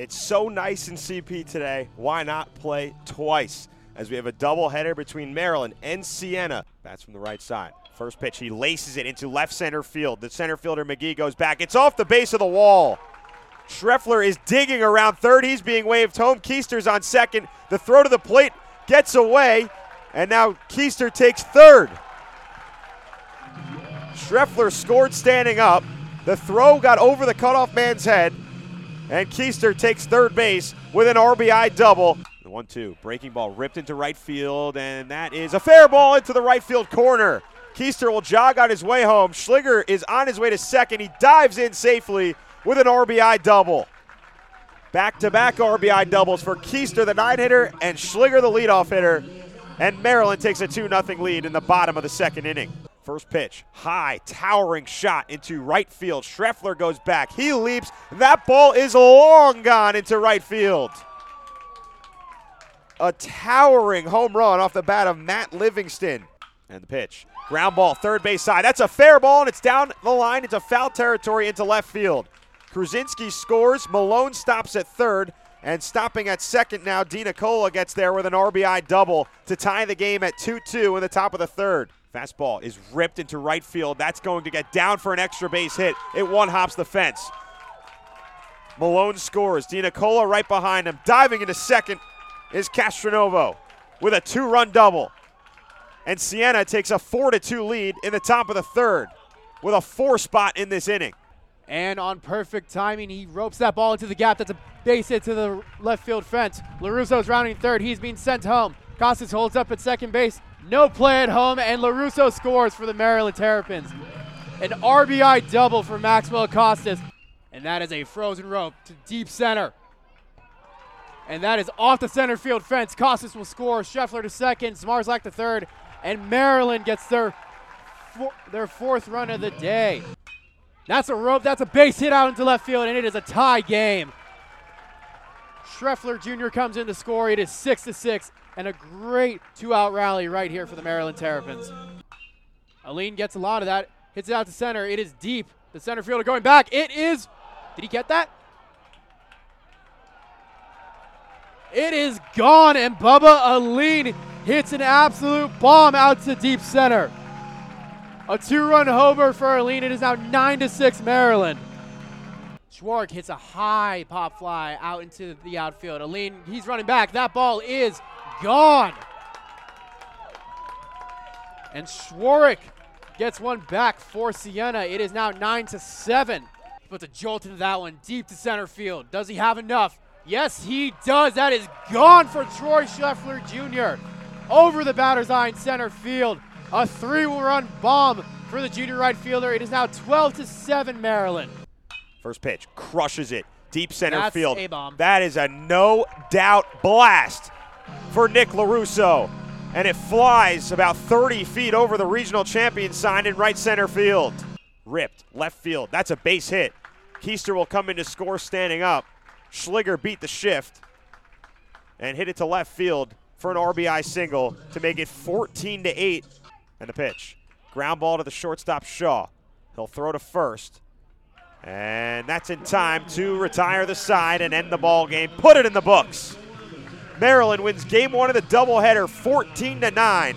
It's so nice in CP today. Why not play twice? As we have a doubleheader between Maryland and Siena. Bats from the right side. First pitch, he laces it into left center field. The center fielder McGee goes back. It's off the base of the wall. Schreffler is digging around third. He's being waved home. Keister's on second. The throw to the plate gets away, and now Keister takes third. Schreffler scored standing up. The throw got over the cutoff man's head, and Keister takes third base with an RBI double. The one two. Breaking ball ripped into right field, and that is a fair ball into the right field corner. Keister will jog on his way home. Shliger is on his way to second. He dives in safely with an RBI double. Back to back RBI doubles for Keister, the nine hitter, and Shliger, the leadoff hitter. And Maryland takes a 2 0 lead in the bottom of the second inning. First pitch, high, towering shot into right field. Schreffler goes back. He leaps. That ball is long gone into right field. A towering home run off the bat of Matt Livingston. And the pitch. Ground ball, third base side. That's a fair ball, and it's down the line into foul territory into left field. Kruzinski scores. Malone stops at third. And stopping at second now, Dina Cola gets there with an RBI double to tie the game at 2 2 in the top of the third. Fastball is ripped into right field. That's going to get down for an extra base hit. It one hops the fence. Malone scores. Dina Cola right behind him. Diving into second is Castronovo with a two run double. And Siena takes a 4 2 lead in the top of the third with a four spot in this inning. And on perfect timing, he ropes that ball into the gap. That's a base hit to the left field fence. Lorusso's rounding third. He's being sent home. Costes holds up at second base. No play at home, and Lorusso scores for the Maryland Terrapins. An RBI double for Maxwell Costes. And that is a frozen rope to deep center. And that is off the center field fence. Costes will score. Schreffler to second. Zmarzlak to third. And Maryland gets their, their fourth run of the day. That's a rope. That's a base hit out into left field, and it is a tie game. Schreffler Jr. comes in to score. It is six to six, and a great two-out rally right here for the Maryland Terrapins. Alleyne gets a lot of that. Hits it out to center. It is deep. The center fielder going back. It is. Did he get that? It is gone, and Bubba Alleyne hits an absolute bomb out to deep center. A two-run homer for Alleyne. It is now 9 to 6 Maryland. Schwark hits a high pop fly out into the outfield. Alleyne, he's running back. That ball is gone. And Schwark gets one back for Siena. It is now 9 to 7. He puts a jolt into that one deep to center field. Does he have enough? Yes, he does. That is gone for Troy Schreffler Jr. Over the batter's eye in center field. A three-run bomb for the junior right fielder. It is now 12 to 7 Maryland. First pitch crushes it deep center That's field. A-bomb. That is a no doubt blast for Nick Lorusso. And it flies about 30 feet over the regional champion sign in right center field. Ripped left field. That's a base hit. Keister will come in to score standing up. Shliger beat the shift and hit it to left field for an RBI single to make it 14 to 8 and the pitch. Ground ball to the shortstop Shaw. He'll throw to first. And that's in time to retire the side and end the ball game. Put it in the books. Maryland wins game one of the doubleheader 14 to 9.